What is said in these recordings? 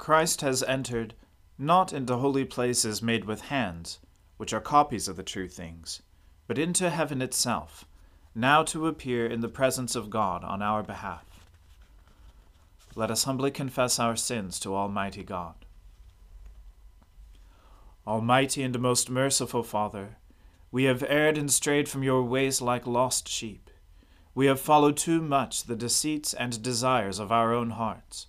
Christ has entered not into holy places made with hands, which are copies of the true things, but into heaven itself, now to appear in the presence of God on our behalf. Let us humbly confess our sins to Almighty God. Almighty and most merciful Father, we have erred and strayed from your ways like lost sheep. We have followed too much the deceits and desires of our own hearts.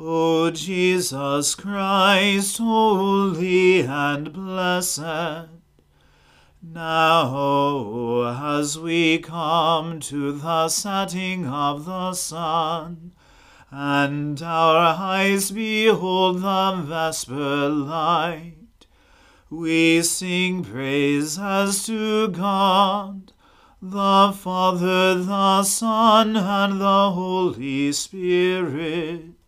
O Jesus Christ, holy and blessed, now as we come to the setting of the sun, and our eyes behold the vesper light, we sing praise as to God, the Father, the Son, and the Holy Spirit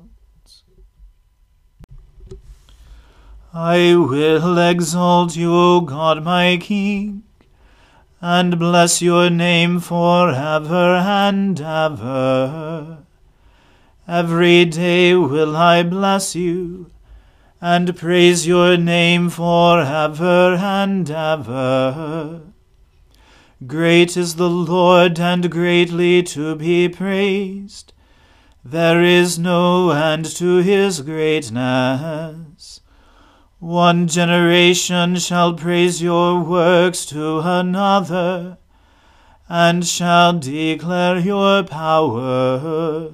I will exalt you, O God my King, and bless your name for ever and ever. Every day will I bless you, and praise your name for ever and ever. Great is the Lord, and greatly to be praised. There is no end to his greatness. One generation shall praise your works to another, and shall declare your power.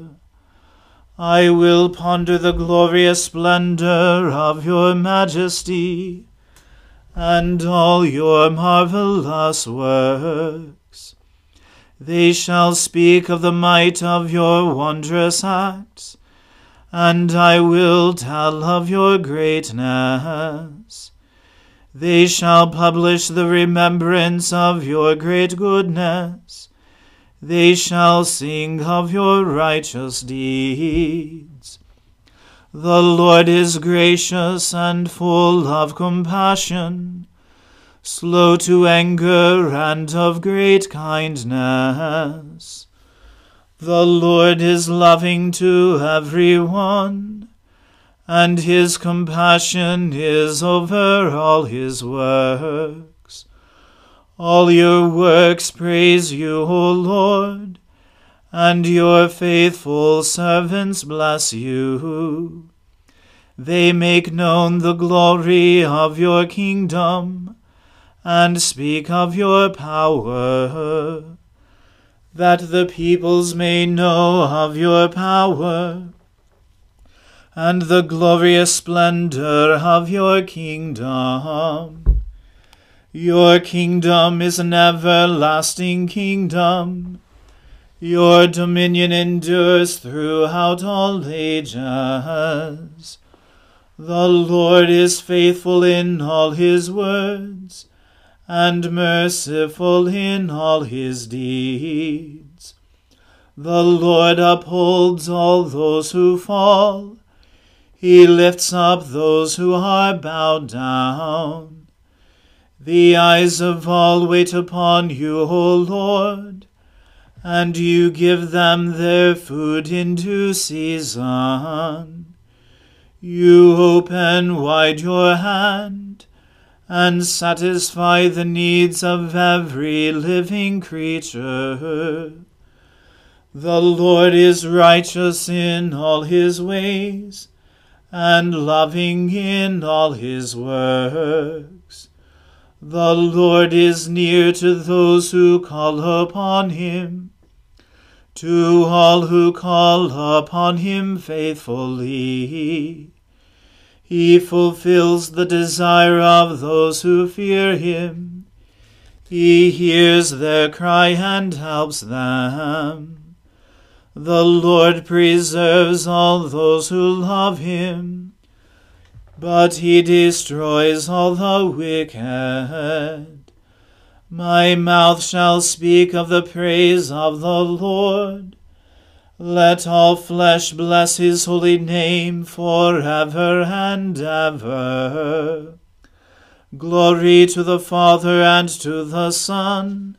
I will ponder the glorious splendor of your majesty, and all your marvelous works. They shall speak of the might of your wondrous acts and I will tell of your greatness. They shall publish the remembrance of your great goodness. They shall sing of your righteous deeds. The Lord is gracious and full of compassion, slow to anger and of great kindness. The Lord is loving to every one, and his compassion is over all his works. All your works praise you, O Lord, and your faithful servants bless you. They make known the glory of your kingdom and speak of your power, that the peoples may know of your power and the glorious splendor of your kingdom. Your kingdom is an everlasting kingdom. Your dominion endures throughout all ages. The Lord is faithful in all his words and merciful in all his deeds. The Lord upholds all those who fall. He lifts up those who are bowed down. The eyes of all wait upon you, O Lord, and you give them their food in due season. You open wide your hand and satisfy the needs of every living creature. The Lord is righteous in all his ways, and loving in all his works. The Lord is near to those who call upon him, to all who call upon him faithfully. He fulfills the desire of those who fear him. He hears their cry and helps them. The Lord preserves all those who love him, but he destroys all the wicked. My mouth shall speak of the praise of the Lord. Let all flesh bless his holy name for ever and ever. Glory to the Father and to the Son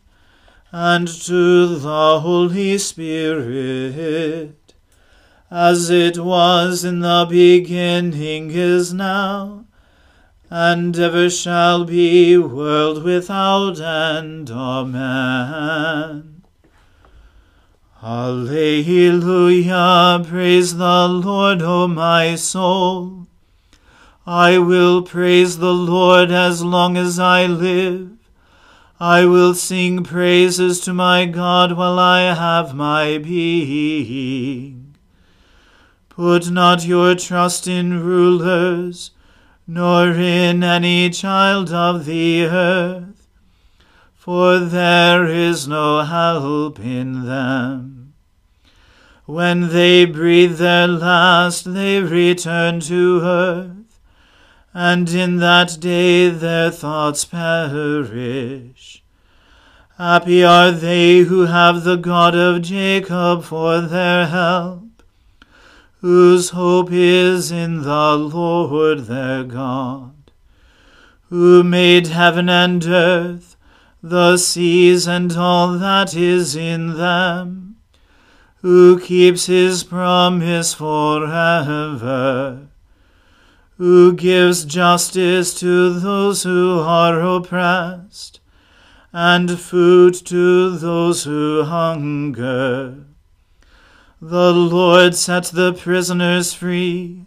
and to the Holy Spirit, as it was in the beginning is now, and ever shall be, world without end. Amen. Alleluia, praise the Lord, O my soul. I will praise the Lord as long as I live. I will sing praises to my God while I have my being. Put not your trust in rulers, nor in any child of the earth for there is no help in them. When they breathe their last, they return to earth, and in that day their thoughts perish. Happy are they who have the God of Jacob for their help, whose hope is in the Lord their God, who made heaven and earth the seas and all that is in them, who keeps his promise forever, who gives justice to those who are oppressed, and food to those who hunger. The Lord sets the prisoners free.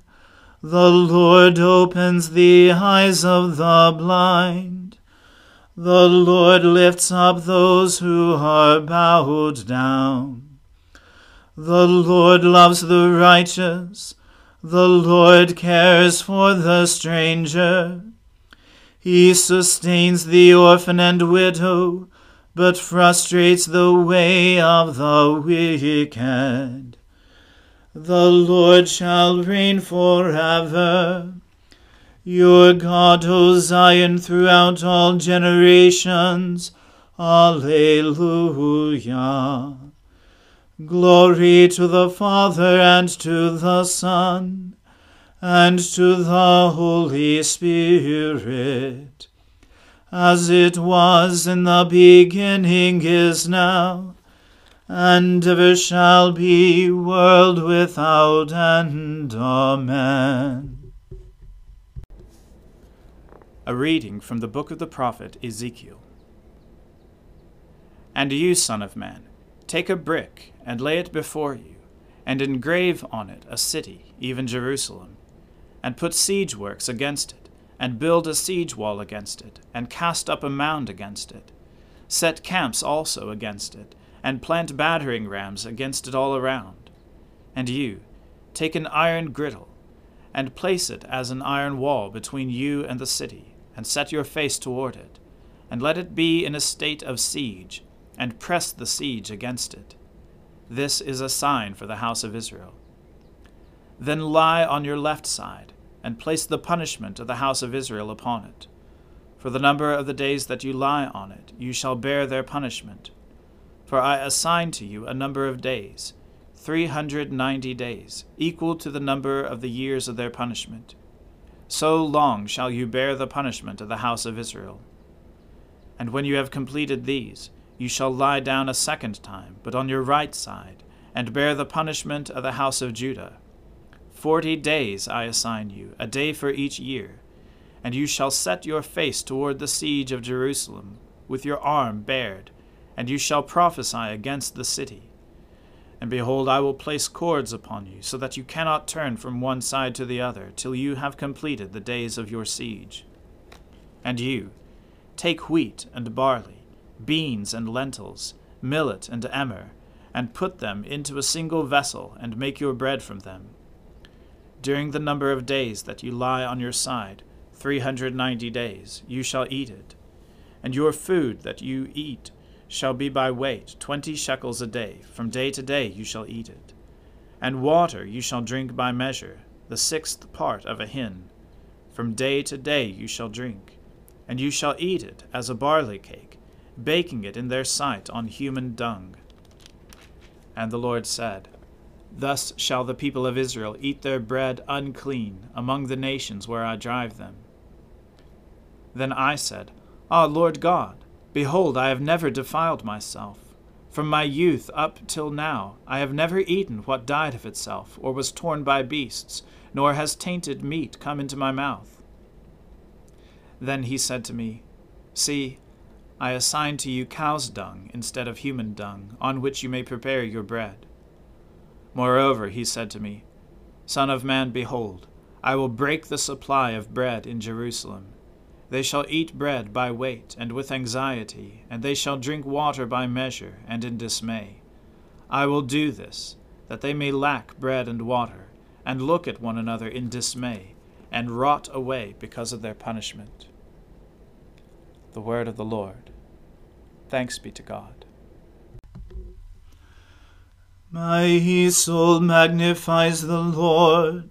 The Lord opens the eyes of the blind. The Lord lifts up those who are bowed down. The Lord loves the righteous. The Lord cares for the stranger. He sustains the orphan and widow, but frustrates the way of the wicked. The Lord shall reign forever. Your God, O Zion, throughout all generations. Alleluia. Glory to the Father and to the Son and to the Holy Spirit, as it was in the beginning is now, and ever shall be, world without end. Amen. A reading from the book of the prophet Ezekiel. And you, Son of Man, take a brick and lay it before you, and engrave on it a city, even Jerusalem. and put siege works against it, and build a siege wall against it, and cast up a mound against it. Set camps also against it, and plant battering rams against it all around. And you, take an iron griddle, and place it as an iron wall between you and the city, and set your face toward it, and let it be in a state of siege, and press the siege against it. This is a sign for the house of Israel. Then lie on your left side, and place the punishment of the house of Israel upon it. For the number of the days that you lie on it, you shall bear their punishment. For I assign to you a number of days, three hundred ninety days, equal to the number of the years of their punishment. So long shall you bear the punishment of the house of Israel. And when you have completed these, you shall lie down a second time, but on your right side, and bear the punishment of the house of Judah. Forty days I assign you, a day for each year, and you shall set your face toward the siege of Jerusalem, with your arm bared, and you shall prophesy against the city. And behold, I will place cords upon you, so that you cannot turn from one side to the other, till you have completed the days of your siege. And you, take wheat and barley, beans and lentils, millet and emmer, and put them into a single vessel, and make your bread from them. During the number of days that you lie on your side, three hundred ninety days, you shall eat it. And your food that you eat shall be by weight, twenty shekels a day. From day to day you shall eat it. And water you shall drink by measure, the sixth part of a hin. From day to day you shall drink. And you shall eat it as a barley cake, baking it in their sight on human dung. And the Lord said, Thus shall the people of Israel eat their bread unclean among the nations where I drive them. Then I said, Ah, Lord God, behold, I have never defiled myself. From my youth up till now, I have never eaten what died of itself, or was torn by beasts, nor has tainted meat come into my mouth. Then he said to me, See, I assign to you cow's dung instead of human dung, on which you may prepare your bread. Moreover, he said to me, Son of man, behold, I will break the supply of bread in Jerusalem. They shall eat bread by weight and with anxiety, and they shall drink water by measure and in dismay. I will do this, that they may lack bread and water, and look at one another in dismay, and rot away because of their punishment. The word of the Lord. Thanks be to God. My soul magnifies the Lord.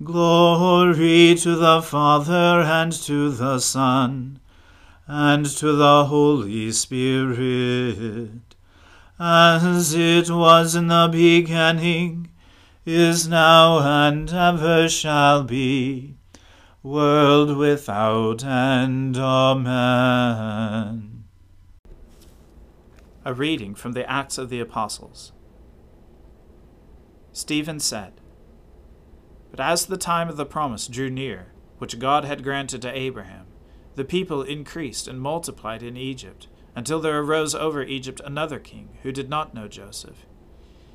Glory to the Father and to the Son and to the Holy Spirit, as it was in the beginning, is now, and ever shall be, world without end. Amen. A reading from the Acts of the Apostles. Stephen said, But as the time of the promise drew near, which God had granted to Abraham, the people increased and multiplied in Egypt, until there arose over Egypt another king who did not know Joseph.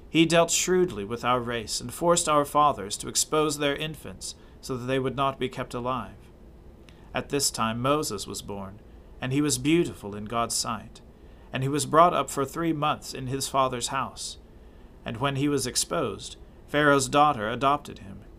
He dealt shrewdly with our race and forced our fathers to expose their infants so that they would not be kept alive. At this time Moses was born, and he was beautiful in God's sight, and he was brought up for three months in his father's house. And when he was exposed, Pharaoh's daughter adopted him,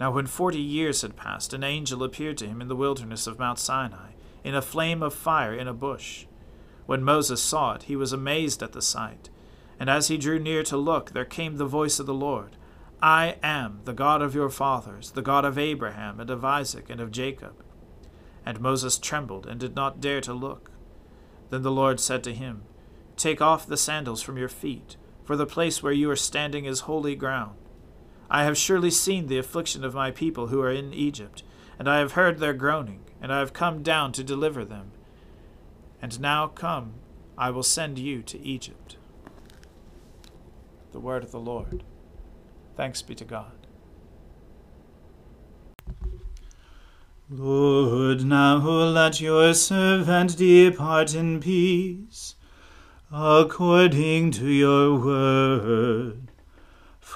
Now, when forty years had passed, an angel appeared to him in the wilderness of Mount Sinai, in a flame of fire in a bush. When Moses saw it, he was amazed at the sight. And as he drew near to look, there came the voice of the Lord I am the God of your fathers, the God of Abraham, and of Isaac, and of Jacob. And Moses trembled, and did not dare to look. Then the Lord said to him, Take off the sandals from your feet, for the place where you are standing is holy ground. I have surely seen the affliction of my people who are in Egypt, and I have heard their groaning, and I have come down to deliver them. And now come, I will send you to Egypt. The word of the Lord. Thanks be to God. Lord, now let your servant depart in peace, according to your word.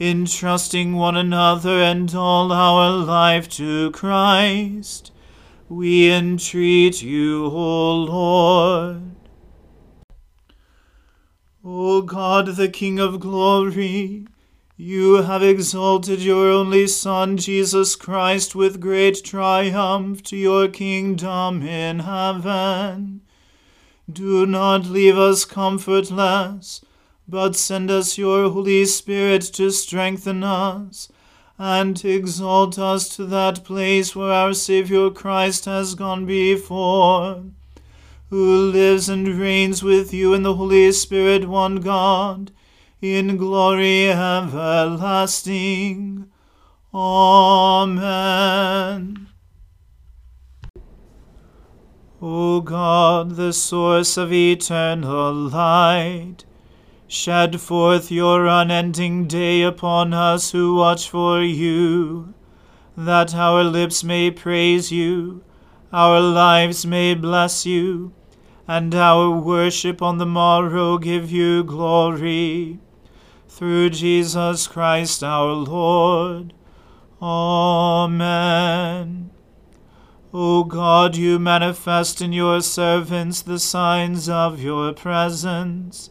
entrusting one another and all our life to Christ. We entreat you, O Lord. O God, the King of glory, you have exalted your only Son, Jesus Christ, with great triumph to your kingdom in heaven. Do not leave us comfortless, but send us your Holy Spirit to strengthen us and exalt us to that place where our Saviour Christ has gone before, who lives and reigns with you in the Holy Spirit, one God in glory everlasting. Amen. O God, the source of eternal light, shed forth your unending day upon us who watch for you, that our lips may praise you, our lives may bless you, and our worship on the morrow give you glory through Jesus Christ our Lord. Amen. O God, you manifest in your servants the signs of your presence.